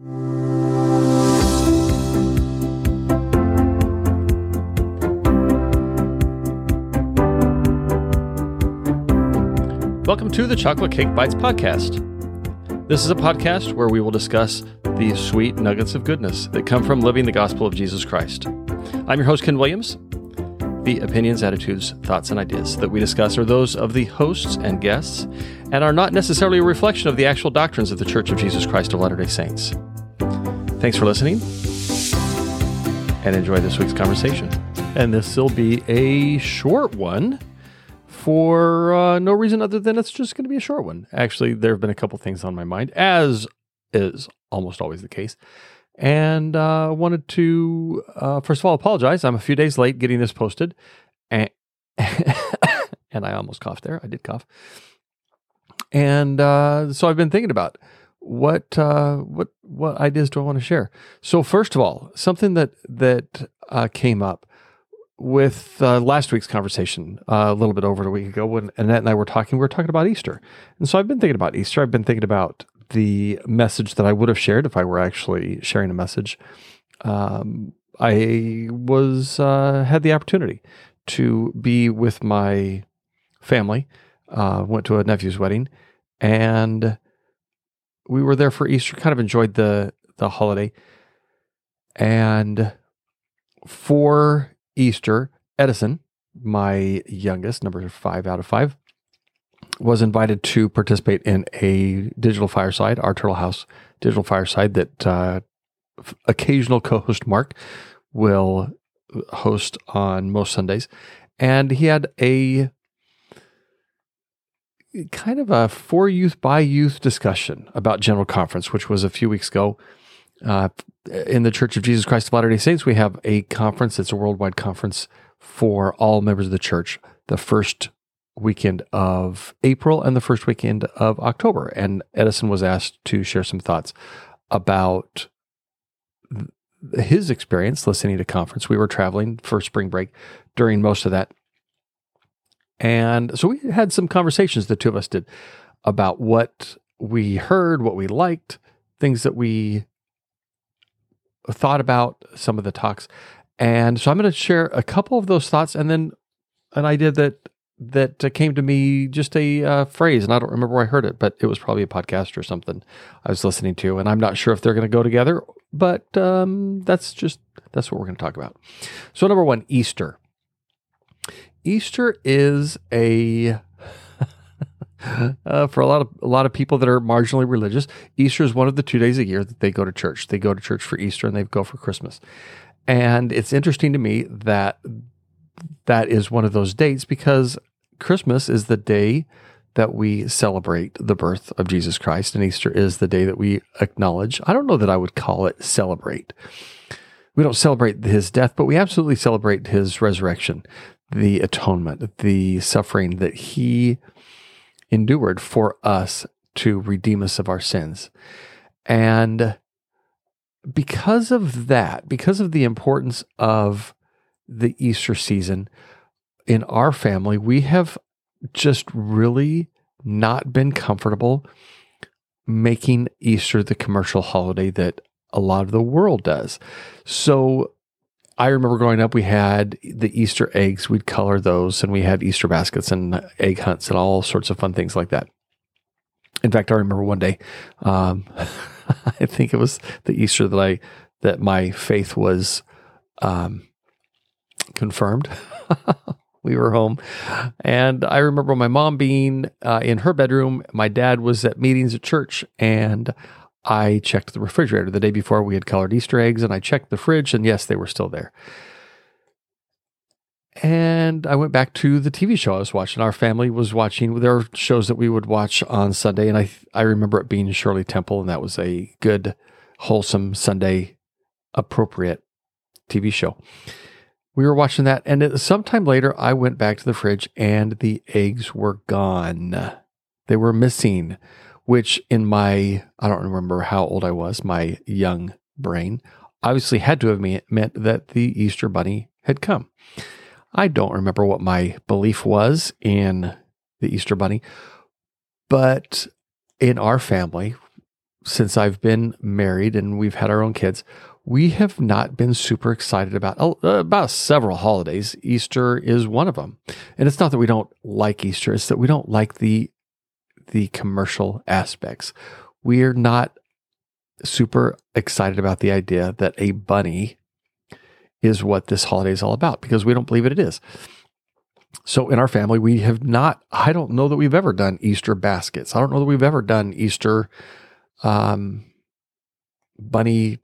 Welcome to the Chocolate Cake Bytes podcast. This is a podcast where we will discuss the sweet nuggets of goodness that come from living the gospel of Jesus Christ. I'm your host, Ken Williams. The opinions, attitudes, thoughts, and ideas that we discuss are those of the hosts and guests and are not necessarily a reflection of the actual doctrines of the Church of Jesus Christ of Latter day Saints. Thanks for listening and enjoy this week's conversation. And this will be a short one for uh, no reason other than it's just going to be a short one. Actually, there have been a couple things on my mind, as is almost always the case. And uh, wanted to, uh, first of all, apologize. I'm a few days late getting this posted. And, and I almost coughed there. I did cough. And uh, so I've been thinking about what uh, what what ideas do I want to share. So first of all, something that that uh, came up with uh, last week's conversation uh, a little bit over a week ago when Annette and I were talking, we were talking about Easter. And so I've been thinking about Easter. I've been thinking about the message that I would have shared if I were actually sharing a message. Um, I was uh, had the opportunity to be with my family. Uh, went to a nephew's wedding, and we were there for Easter. Kind of enjoyed the the holiday, and for Easter, Edison, my youngest, number five out of five, was invited to participate in a digital fireside, our Turtle House digital fireside that uh, occasional co host Mark will host on most Sundays. And he had a kind of a for youth by youth discussion about General Conference, which was a few weeks ago. Uh, in the Church of Jesus Christ of Latter day Saints, we have a conference. It's a worldwide conference for all members of the church the first weekend of April and the first weekend of October. And Edison was asked to share some thoughts about his experience listening to conference. We were traveling for spring break during most of that. And so we had some conversations, the two of us did, about what we heard, what we liked, things that we thought about some of the talks. And so I'm going to share a couple of those thoughts and then an idea that that came to me just a uh, phrase and I don't remember where I heard it, but it was probably a podcast or something I was listening to and I'm not sure if they're going to go together, but um, that's just that's what we're going to talk about. So number 1, Easter. Easter is a uh, for a lot of a lot of people that are marginally religious, Easter is one of the two days a year that they go to church. They go to church for Easter and they go for Christmas. And it's interesting to me that that is one of those dates because Christmas is the day that we celebrate the birth of Jesus Christ, and Easter is the day that we acknowledge. I don't know that I would call it celebrate. We don't celebrate his death, but we absolutely celebrate his resurrection, the atonement, the suffering that he endured for us to redeem us of our sins. And because of that, because of the importance of the Easter season in our family, we have just really not been comfortable making Easter the commercial holiday that a lot of the world does. So I remember growing up, we had the Easter eggs. We'd color those, and we had Easter baskets and egg hunts and all sorts of fun things like that. In fact, I remember one day, um, I think it was the Easter that I that my faith was um, confirmed. we were home, and I remember my mom being uh, in her bedroom. My dad was at meetings at church, and I checked the refrigerator the day before we had colored Easter eggs, and I checked the fridge, and yes, they were still there. And I went back to the TV show I was watching. Our family was watching. There are shows that we would watch on Sunday, and I I remember it being Shirley Temple, and that was a good, wholesome Sunday, appropriate TV show. We were watching that, and sometime later, I went back to the fridge, and the eggs were gone. They were missing which in my, I don't remember how old I was, my young brain, obviously had to have meant that the Easter Bunny had come. I don't remember what my belief was in the Easter Bunny, but in our family, since I've been married and we've had our own kids, we have not been super excited about oh, about several holidays. Easter is one of them, and it's not that we don't like Easter; it's that we don't like the the commercial aspects. We are not super excited about the idea that a bunny is what this holiday is all about because we don't believe it, it is. So in our family, we have not, I don't know that we've ever done Easter baskets. I don't know that we've ever done Easter um, bunny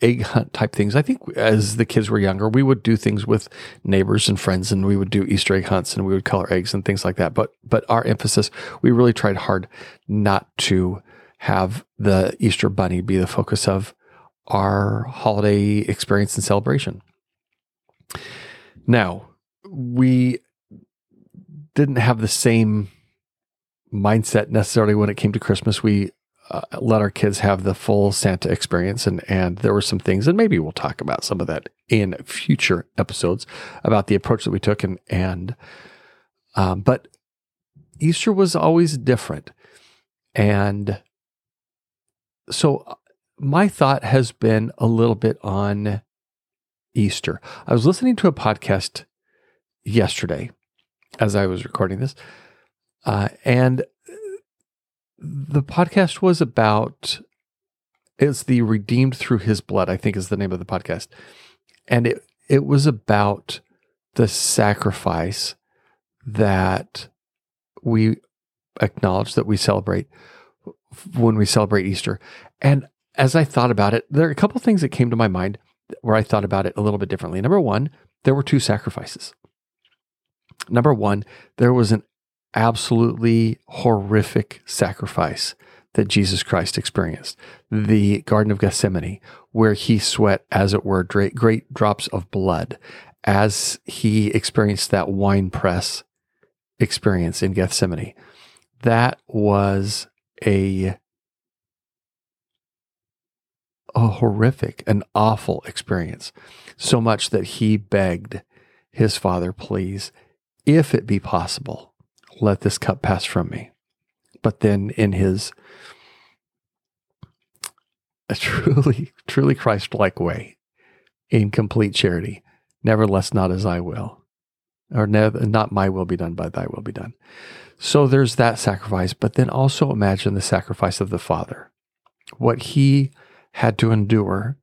egg hunt type things. I think as the kids were younger, we would do things with neighbors and friends and we would do Easter egg hunts and we would color eggs and things like that. But but our emphasis, we really tried hard not to have the Easter bunny be the focus of our holiday experience and celebration. Now, we didn't have the same mindset necessarily when it came to Christmas. We uh, let our kids have the full Santa experience, and and there were some things, and maybe we'll talk about some of that in future episodes about the approach that we took, and and um, but Easter was always different, and so uh, my thought has been a little bit on Easter. I was listening to a podcast yesterday as I was recording this, uh, and the podcast was about it's the redeemed through his blood i think is the name of the podcast. And it it was about the sacrifice that we acknowledge that we celebrate when we celebrate easter. And as i thought about it there are a couple things that came to my mind where i thought about it a little bit differently. Number one there were two sacrifices. Number one there was an absolutely horrific sacrifice that Jesus Christ experienced the Garden of Gethsemane, where he sweat, as it were, great, great drops of blood as he experienced that wine press experience in Gethsemane. That was a, a horrific, an awful experience. So much that he begged his father, please, if it be possible, let this cup pass from me. But then in his a truly, truly Christ like way, in complete charity, nevertheless, not as I will, or not my will be done, but thy will be done. So there's that sacrifice, but then also imagine the sacrifice of the Father, what he had to endure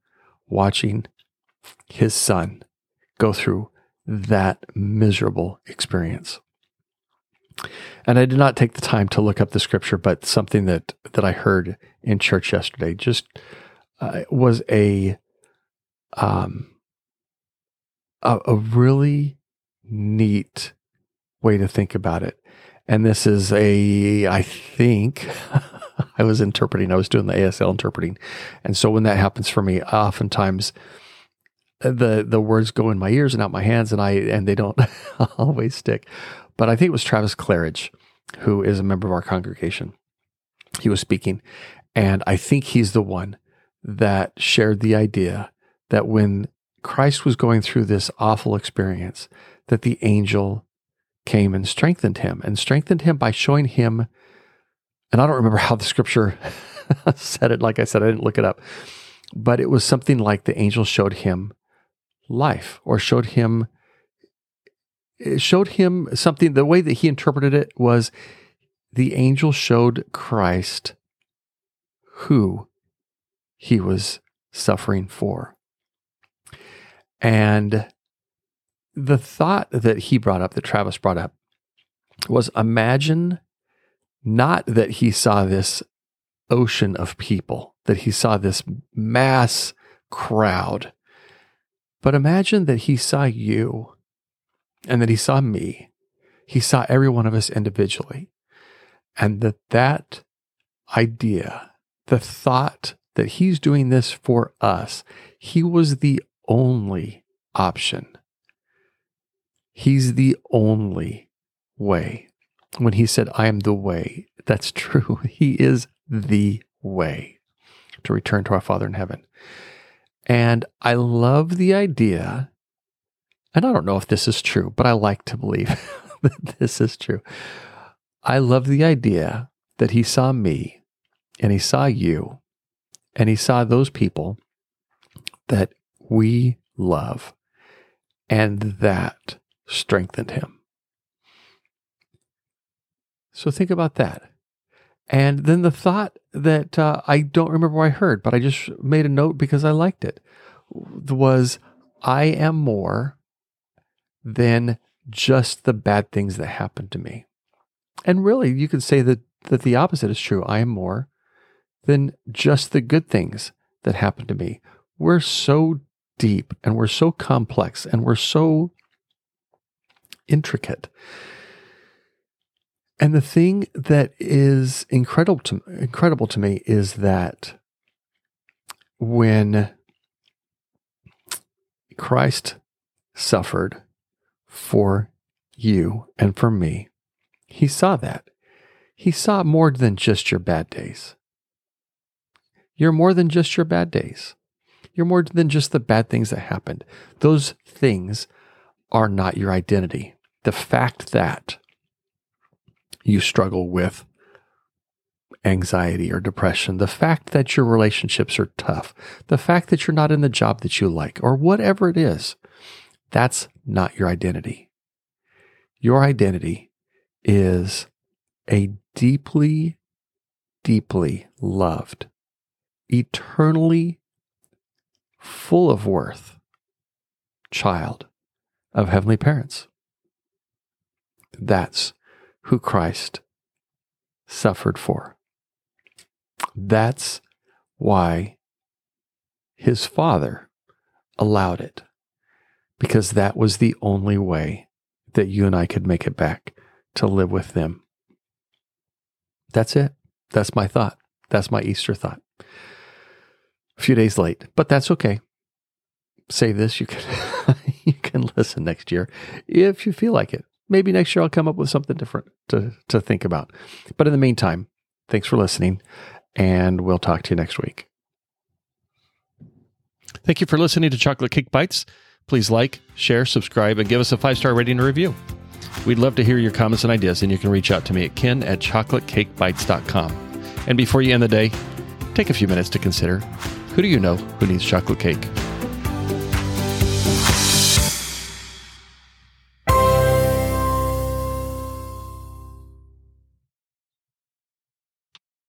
watching his son go through that miserable experience. And I did not take the time to look up the scripture, but something that that I heard in church yesterday just uh, was a um a, a really neat way to think about it. And this is a I think I was interpreting, I was doing the ASL interpreting. And so when that happens for me, oftentimes the the words go in my ears and out my hands and I and they don't always stick. But I think it was Travis Claridge, who is a member of our congregation. He was speaking, and I think he's the one that shared the idea that when Christ was going through this awful experience, that the angel came and strengthened him and strengthened him by showing him. And I don't remember how the scripture said it. Like I said, I didn't look it up, but it was something like the angel showed him life or showed him showed him something. The way that he interpreted it was the angel showed Christ who he was suffering for. And the thought that he brought up, that Travis brought up, was imagine not that he saw this ocean of people, that he saw this mass crowd, but imagine that he saw you and that he saw me. He saw every one of us individually. And that that idea, the thought that he's doing this for us, he was the only option. He's the only way. When he said, I am the way, that's true. He is the way to return to our Father in heaven. And I love the idea and I don't know if this is true, but I like to believe that this is true. I love the idea that he saw me and he saw you And he saw those people that we love, and that strengthened him. So think about that. And then the thought that uh, I don't remember I heard, but I just made a note because I liked it was I am more than just the bad things that happen to me. And really, you could say that, that the opposite is true. I am more than just the good things that happen to me. We're so deep and we're so complex and we're so intricate. And the thing that is incredible to, incredible to me is that when Christ suffered for you and for me, he saw that. He saw more than just your bad days. You're more than just your bad days. You're more than just the bad things that happened. Those things are not your identity. The fact that you struggle with anxiety or depression, the fact that your relationships are tough, the fact that you're not in the job that you like, or whatever it is, that's not your identity. Your identity is a deeply, deeply loved, eternally full of worth child of heavenly parents. That's who Christ suffered for. That's why his father allowed it, because that was the only way that you and I could make it back to live with them. That's it. That's my thought. That's my Easter thought. A few days late, but that's okay. Say this, you can you can listen next year if you feel like it. Maybe next year I'll come up with something different to to think about. But in the meantime, thanks for listening and we'll talk to you next week. Thank you for listening to Chocolate Cake Bytes. Please like, share, subscribe, and give us a five star rating and review. We'd love to hear your comments and ideas, and you can reach out to me at ken at chocolatecakebytes.com. And before you end the day, take a few minutes to consider who do you know who needs chocolate cake?